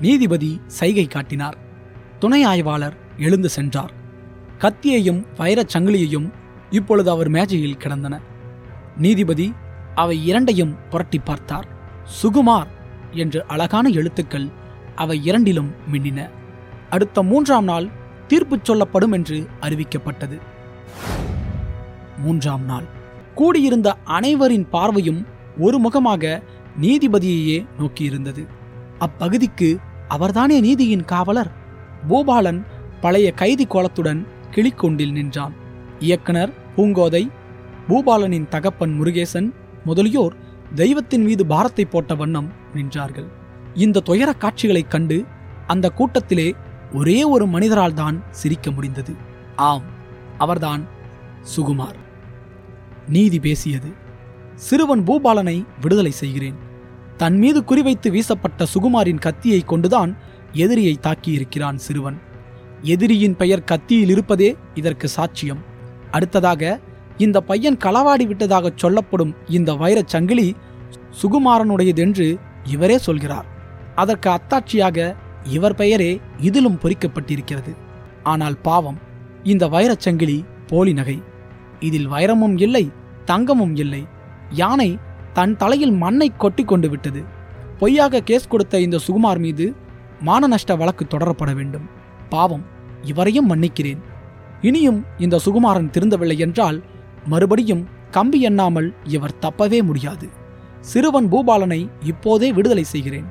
நீதிபதி சைகை காட்டினார். துணை ஆய்வாளர் எழுந்து சென்றார். கத்தியையும் வைரச் சங்கிலியையும் இப்பொழுது அவர் மேஜையில் கிடந்தன. நீதிபதி அவை இரண்டையும் புரட்டி பார்த்தார். சுகுமார் என்று அழகான எழுத்துக்கள் அவை இரண்டிலும் மின்னின. அடுத்த மூன்றாம் நாள் தீர்ப்பு சொல்லப்படும் என்று அறிவிக்கப்பட்டது. மூன்றாம் நாள். கூடியிருந்த அனைவரின் பார்வையும் ஒரு முகமாக நீதிபதியையே நோக்கியிருந்தது. அப்பகுதிக்கு அவர்தானே நீதியின் காவலர்? பூபாலன் பழைய கைதி கோலத்துடன் கிளிக்கொண்டில் நின்றான். இயக்குனர் பூங்கோதை பூபாலனின் தகப்பன் முருகேசன் முதலியோர் தெய்வத்தின் மீது பாரத்தை போட்ட வண்ணம் நின்றார்கள். இந்த துயர காட்சிகளைக் கண்டு அந்த கூட்டத்திலே ஒரே ஒரு மனிதரால் தான் சிரிக்க முடிந்தது. ஆம் அவர்தான் சுகுமார். நீதி பேசியது. சிறுவன் பூபாலனை விடுதலை செய்கிறேன். தன் மீது குறிவைத்து வீசப்பட்ட சுகுமாரின் கத்தியை கொண்டுதான் எதிரியை தாக்கியிருக்கிறான் சிறுவன். எதிரியின் பெயர் கத்தியில் இருப்பதே இதற்கு சாட்சியம். அடுத்ததாக இந்த பையன் களவாடி விட்டதாக சொல்லப்படும் இந்த வைரச் சங்கிலி சுகுமாரனுடையதென்று இவரே சொல்கிறார். அதற்கு அத்தாட்சியாக இவர் பெயரே இதிலும் பொறிக்கப்பட்டிருக்கிறது. ஆனால் பாவம் இந்த வைரச் சங்கிலி போலி நகை. இதில் வைரமும் இல்லை தங்கமும் இல்லை. யானை தன் தலையில் மண்ணை கொட்டி கொண்டு விட்டது. பொய்யாக கேஸ் கொடுத்த இந்த சுகுமார் மீது மானநஷ்ட வழக்கு தொடரப்பட வேண்டும். பாவம் இவரையும் மன்னிக்கிறேன். இனியும் இந்த சுகுமாரன் திருந்தவில்லை என்றால் மறுபடியும் கம்பி எண்ணாமல் இவர் தப்பவே முடியாது. சிறுவன் பூபாலனை இப்போதே விடுதலை செய்கிறேன்.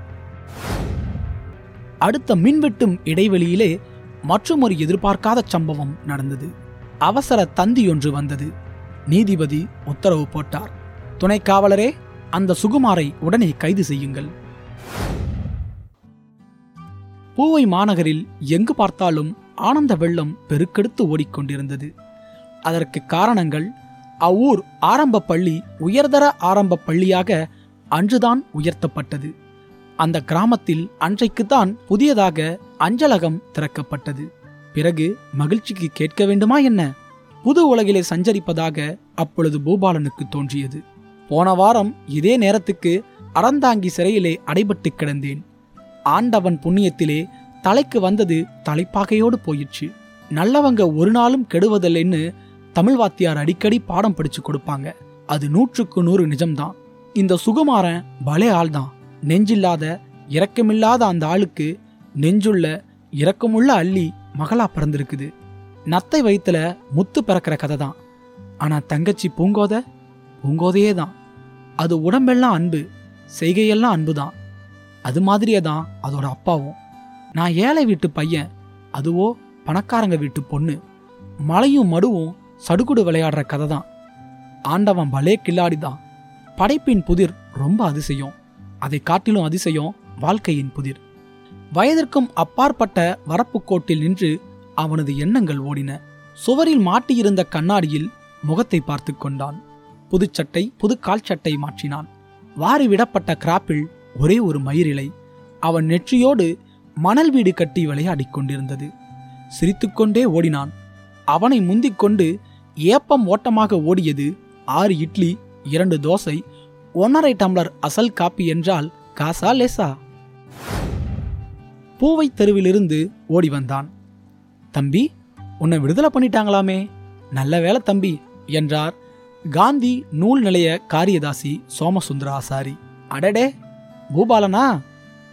அடுத்த மின்வெட்டும் இடைவெளியிலே மற்றுமொரு எதிர்பார்க்காத சம்பவம் நடந்தது. அவசர தந்தி ஒன்று வந்தது. நீதிபதி உத்தரவு போட்டார். துணை காவலரே அந்த சுகுமாரை உடனே கைது செய்யுங்கள். பூவை மாநகரில் எங்கு பார்த்தாலும் ஆனந்த வெள்ளம் பெருக்கெடுத்து ஓடிக்கொண்டிருந்தது. அதற்கு காரணங்கள் அவ்வூர் ஆரம்ப பள்ளி உயர்தர ஆரம்ப பள்ளியாக அன்றுதான் உயர்த்தப்பட்டது. அந்த கிராமத்தில் அன்றைக்குத்தான் புதியதாக அஞ்சலகம் திறக்கப்பட்டது. பிறகு மகிழ்ச்சிக்கு கேட்க வேண்டுமா என்ன? புது உலகிலே சஞ்சரிப்பதாக அப்பொழுது பூபாலனுக்கு தோன்றியது. போன வாரம் இதே நேரத்துக்கு அறந்தாங்கி சிறையிலே அடைபட்டு கிடந்தேன். ஆண்டவன் புண்ணியத்திலே தலைக்கு வந்தது தலைப்பாகையோடு போயிடுச்சு நல்லவங்க ஒரு நாளும் கெடுவதில்லைன்னு தமிழ் வாத்தியார் அடிக்கடி பாடம் படிச்சு கொடுப்பாங்க. அது நூற்றுக்கு நூறு நிஜம்தான். இந்த சுகுமாரன் பலே ஆள்தான். நெஞ்சில்லாத இரக்கமில்லாத அந்த ஆளுக்கு நெஞ்சுள்ள இரக்கமுள்ள அள்ளி மகளா பிறந்திருக்குது. நத்தை வயிற்றுல முத்து பிறக்கிற கதை தான் ஆனா தங்கச்சி பூங்கோத பூங்கோதையே தான் அது உடம்பெல்லாம் அன்பு செய்கையெல்லாம் அன்பு தான் அது மாதிரியே தான் அதோட அப்பாவும். நான் ஏழை வீட்டு பையன் அதுவோ பணக்காரங்க வீட்டு பொண்ணு. மலையும் மடுவும் சடுகுடு விளையாடுற கதை தான் ஆண்டவன் பலே கில்லாடி தான் படைப்பின் புதிர் ரொம்ப அதிசயம். அதை காட்டிலும் அதிசயம் வாழ்க்கையின் புதிர். வயதிற்கும் அப்பாற்பட்ட வரப்பு கோட்டில் நின்று அவனது எண்ணங்கள் ஓடின. சுவரில் மாட்டியிருந்த கண்ணாடியில் முகத்தை பார்த்து கொண்டான். புதுச்சட்டை புது கால்ச்சட்டை மாற்றினான். வாரி விடப்பட்ட கிராப்பில் ஒரே ஒரு மயிரிலை. அவன் நெற்றியோடு மணல் வீடு கட்டி விளையாடிக் கொண்டிருந்தது. சிரித்துக்கொண்டே ஓடினான். அவனை முந்திக் கொண்டு ஏப்பம் ஓட்டமாக ஓடியது ஆறு இட்லி இரண்டு தோசை ஒன்னரை டம்ளர் அசல் காப்பி என்றால் காசா லேசா? பூவை தெருவிலிருந்து ஓடி வந்தான். தம்பி உன்னை விடுதலை பண்ணிட்டாங்களாமே. நல்ல வேலை தம்பி என்றார். காந்தி நூல் நிலைய காரியதாசி சோமசுந்தர ஆசாரி அடடே பூபாலனா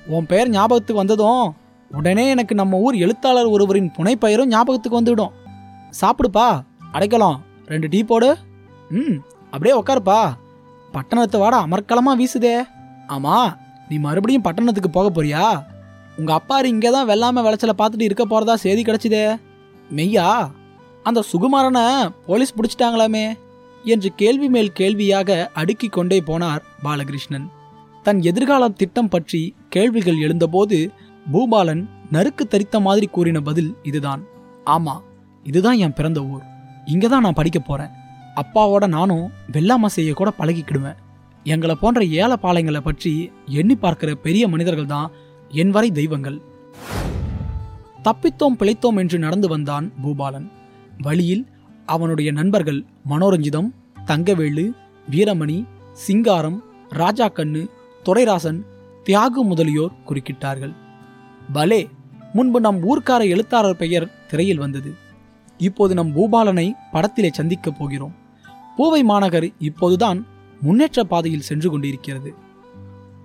உன் பெயர் ஞாபகத்துக்கு வந்ததும் உடனே எனக்கு நம்ம ஊர் எழுத்தாளர் ஒருவரின் புனைப்பெயரும் ஞாபகத்துக்கு வந்துவிடும் சாப்பிடுப்பா அடைக்கலாம். ரெண்டு டீ போடு. ம் அப்படியே உக்காருப்பா. பட்டணத்தை வாட அமர்க்கலமாக வீசுதே. ஆமாம் நீ மறுபடியும் பட்டணத்துக்கு போக போறியா? உங்கள் அப்பாரு இங்கே தான் வெள்ளாமை விளைச்சல பார்த்துட்டு இருக்க போகிறதா செய்தி கிடச்சிதே. மெய்யா அந்த சுகுமாரனை போலீஸ் பிடிச்சிட்டாங்களாமே. என்று கேள்வி மேல் கேள்வியாக அடுக்கிக் கொண்டே போனார் பாலகிருஷ்ணன். தன் எதிர்கால திட்டம் பற்றி கேள்விகள் எழுந்தபோது பூபாலன் நறுக்கு தரித்த மாதிரி கூறின பதில் இதுதான். ஆமா இதுதான் என் பிறந்த ஊர். இங்கே தான் நான் படிக்க போறேன். அப்பாவோட நானும் வெள்ளாமை செய்ய கூட பழகிக்கிடுவேன். எங்களை போன்ற ஏழை பாளையங்களை பற்றி எண்ணி பார்க்கிற பெரிய மனிதர்கள் தான் என் வரை தெய்வங்கள். தப்பித்தோம் பிழைத்தோம் என்று நடந்து வந்தான் பூபாலன். வழியில் அவனுடைய நண்பர்கள் மனோரஞ்சிதம் தங்கவேலு வீரமணி சிங்காரம் ராஜா கண்ணு துரைராசன் தியாகு முதலியோர் குறுக்கிட்டார்கள். பலே முன்பு நம் ஊர்க்கார எழுத்தாளர் பெயர் திரையில் வந்தது. இப்போது நம் பூபாலனை படத்திலே சந்திக்கப் போகிறோம். பூவை மாநகர் இப்போதுதான் முன்னேற்ற பாதையில் சென்று கொண்டிருக்கிறது.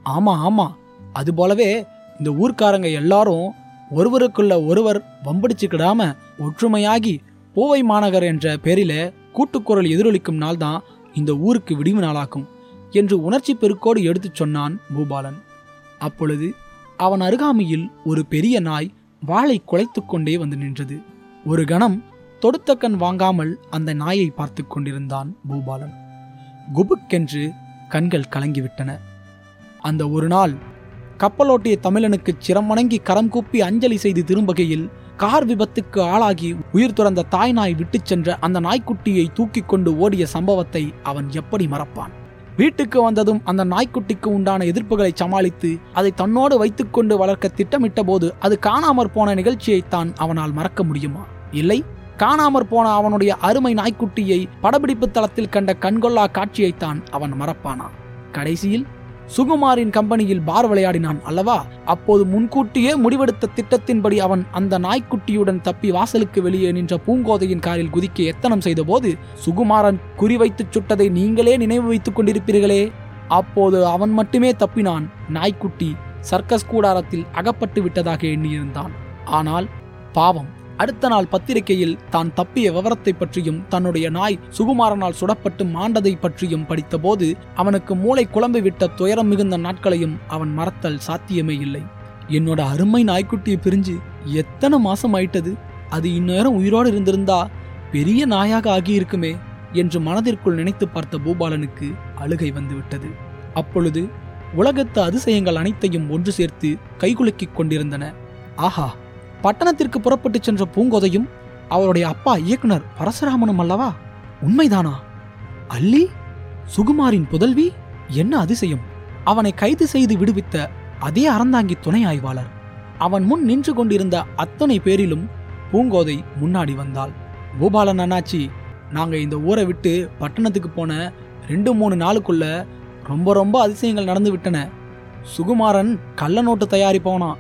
ஆமா ஆமா அது போலவே இந்த ஊர்க்காரங்க எல்லாரும் ஒருவருக்குள்ள ஒருவர் வம்படிச்சுக்கிடாம ஒற்றுமையாகி பூவை மாநகர் என்ற பெயரில கூட்டுக்குரல் எதிரொலிக்கும் நாள்தான் இந்த ஊருக்கு விடிவு நாளாக்கும் என்று உணர்ச்சி பெருக்கோடு எடுத்துச் சொன்னான் பூபாலன். அப்பொழுது அவன் அருகாமையில் ஒரு பெரிய நாய் வாளை குலைத்து கொண்டே வந்து நின்றது. ஒரு கணம் தொடுத்த கண் வாங்காமல் அந்த நாயை பார்த்து கொண்டிருந்தான் பூபாலன். குபுக்கென்று கண்கள் கலங்கிவிட்டன. அந்த ஒரு நாள் கப்பலோட்டிய தமிழனுக்கு சிரமணங்கி கரம் கூப்பி அஞ்சலி செய்து திரும்புகையில் கார் விபத்துக்கு ஆளாகி உயிர் துறந்த தாய் நாய் விட்டுச் சென்ற அந்த நாய்க்குட்டியை தூக்கிக் கொண்டு ஓடிய சம்பவத்தை அவன் எப்படி மறப்பான்? வீட்டுக்கு வந்ததும் அந்த நாய்க்குட்டிக்கு உண்டான எதிர்ப்புகளை சமாளித்து அதை தன்னோடு வைத்துக்கொண்டு வளர்க்க திட்டமிட்ட போது அது காணாமற் போன நிகழ்ச்சியைத்தான் அவனால் மறக்க முடியுமா? இல்லை. காணாமற் போன அவனுடைய அருமை நாய்க்குட்டியை படப்பிடிப்பு தளத்தில் கண்ட கண்கொள்ளா காட்சியைத்தான் அவன் மறப்பானா? கடைசியில் சுகுமாரின் கம்பெனியில் பார் விளையாடினான் அல்லவா? அப்போது முன்கூட்டியே முடிவெடுத்த திட்டத்தின்படி அவன் அந்த நாய்க்குட்டியுடன் தப்பி வாசலுக்கு வெளியே நின்ற பூங்கோதையின் காரில் குதிக்க எத்தனம் செய்தபோது சுகுமாரன் குறிவைத்துச் சுட்டதை நீங்களே நினைவு வைத்துக் கொண்டிருப்பீர்களே. அப்போது அவன் மட்டுமே தப்பினான். நாய்க்குட்டி சர்க்கஸ் கூடாரத்தில் அகப்பட்டு விட்டதாக எண்ணியிருந்தான். ஆனால் பாவம் அடுத்த நாள் பத்திரிகையில் தான் தப்பிய விவரத்தை பற்றியும் தன்னுடைய நாய் சுகுமாரனால் சுடப்பட்டு மாண்டதை பற்றியும் படித்தபோது அவனுக்கு மூளை குழம்பு விட்ட துயரம் மிகுந்த நாட்களையும் அவன் மறத்தல் சாத்தியமே இல்லை. என்னோட அருமை நாய்க்குட்டியை பிரிஞ்சு எத்தனை மாசம் ஆயிட்டது? அது இந்நேரம் உயிரோடு இருந்திருந்தா பெரிய நாயாக ஆகியிருக்குமே என்று மனதிற்குள் நினைத்து பார்த்த பூபாலனுக்கு அழுகை வந்துவிட்டது. அப்பொழுது உலகத்து அதிசயங்கள் அனைத்தையும் ஒன்று சேர்த்து கைகுலுக்கிக் கொண்டிருந்தன. ஆஹா! பட்டணத்திற்கு புறப்பட்டு சென்ற பூங்கோதையும் அவருடைய அப்பா இயக்குனர் பரசுராமனும் அல்லவா? உண்மைதானா? அல்லி சுகுமாரின் புதல்வி என்ன அதிசயம்? அவனை கைது செய்து விடுவித்த அதே அறந்தாங்கி துணை ஆய்வாளர். அவன் முன் நின்று கொண்டிருந்த அத்தனை பேரிலும் பூங்கோதை முன்னாடி வந்தாள். பூபாலன் அண்ணாச்சி நாங்க இந்த ஊரை விட்டு பட்டணத்துக்கு போன ரெண்டு மூணு நாளுக்குள்ள ரொம்ப ரொம்ப அதிசயங்கள் நடந்து விட்டன. சுகுமாரன் கள்ள நோட்டு தயாரிப்பவனா?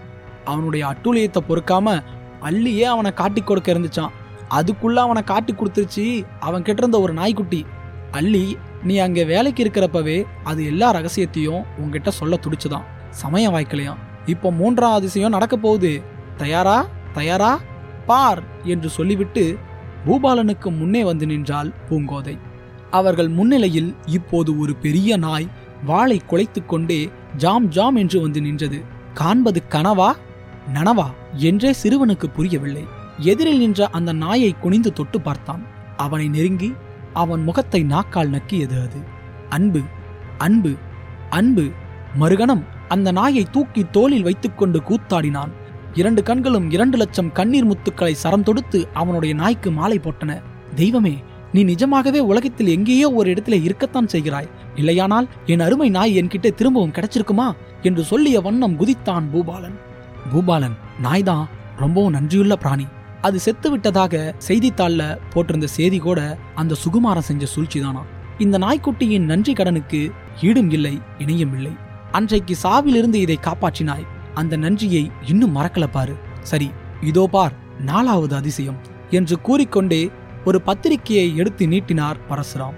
அவனுடைய அட்டூழியத்தை பொறுக்காம அள்ளியே அவனை காட்டி கொடுக்க இருந்துச்சான். அதுக்குள்ள அவனை காட்டி கொடுத்துருச்சு அவன் கிட்ட இருந்த ஒரு நாய்க்குட்டி. அள்ளி நீ அங்கே வேலைக்கு இருக்கிறப்பவே அது எல்லா ரகசியத்தையும் உங்ககிட்ட சொல்ல துடிச்சுதான். சமயம் வாய்க்கலையாம். இப்போ மூன்றாம் அதிசயம் நடக்க போகுது. தயாரா? தயாரா? பார்! என்று சொல்லிவிட்டு பூபாலனுக்கு முன்னே வந்து நின்றாள் பூங்கோதை. அவர்கள் முன்னிலையில் இப்போது ஒரு பெரிய நாய் வாளை குலைத்து கொண்டே ஜாம் ஜாம் என்று வந்து நின்றது. காண்பது கனவா? நனவா? என்றே சிறுவனுக்கு புரியவில்லை. எதிரில் நின்ற அந்த நாயை குனிந்து தொட்டு பார்த்தான். அவனை நெருங்கி அவன் முகத்தை நாக்கால் நக்கியது அது. அன்பு அன்பு அன்பு. மறுகணம் அந்த நாயை தூக்கி தோளில் வைத்துக்கொண்டு கூத்தாடினான். இரண்டு கண்களும் இரண்டு லட்சம் கண்ணீர் முத்துக்களை சரம் தொடுத்து அவனுடைய நாய்க்கு மாலை போட்டன. தெய்வமே நீ நிஜமாகவே உலகத்தில் எங்கேயோ ஒரு இடத்துல இருக்கத்தான் செய்கிறாய். இல்லையானால் என் அருமை நாய் என்கிட்ட திரும்பவும் கிடைச்சிருக்குமா? என்று சொல்லிய வண்ணம் குதித்தான் பூபாலன். பூபாலன் நாய்தான் ரொம்பவும் நன்றியுள்ள பிராணி. அது செத்து விட்டதாக செய்தித்தாள்ல போட்டிருந்த செய்தி கூட அந்த சுகுமாரன் செஞ்ச சூழ்ச்சிதானா? இந்த நாய்க்குட்டியின் நன்றி கடனுக்கு ஈடும் இல்லை இணையும் இல்லை. அன்றைக்கு சாவிலிருந்து இதை காப்பாற்றினாய். அந்த நன்றியை இன்னும் மறக்கல பாரு. சரி இதோ பார் நாலாவது அதிசயம் என்று கூறிக்கொண்டே ஒரு பத்திரிகையை எடுத்து நீட்டினார் பரசுராம்.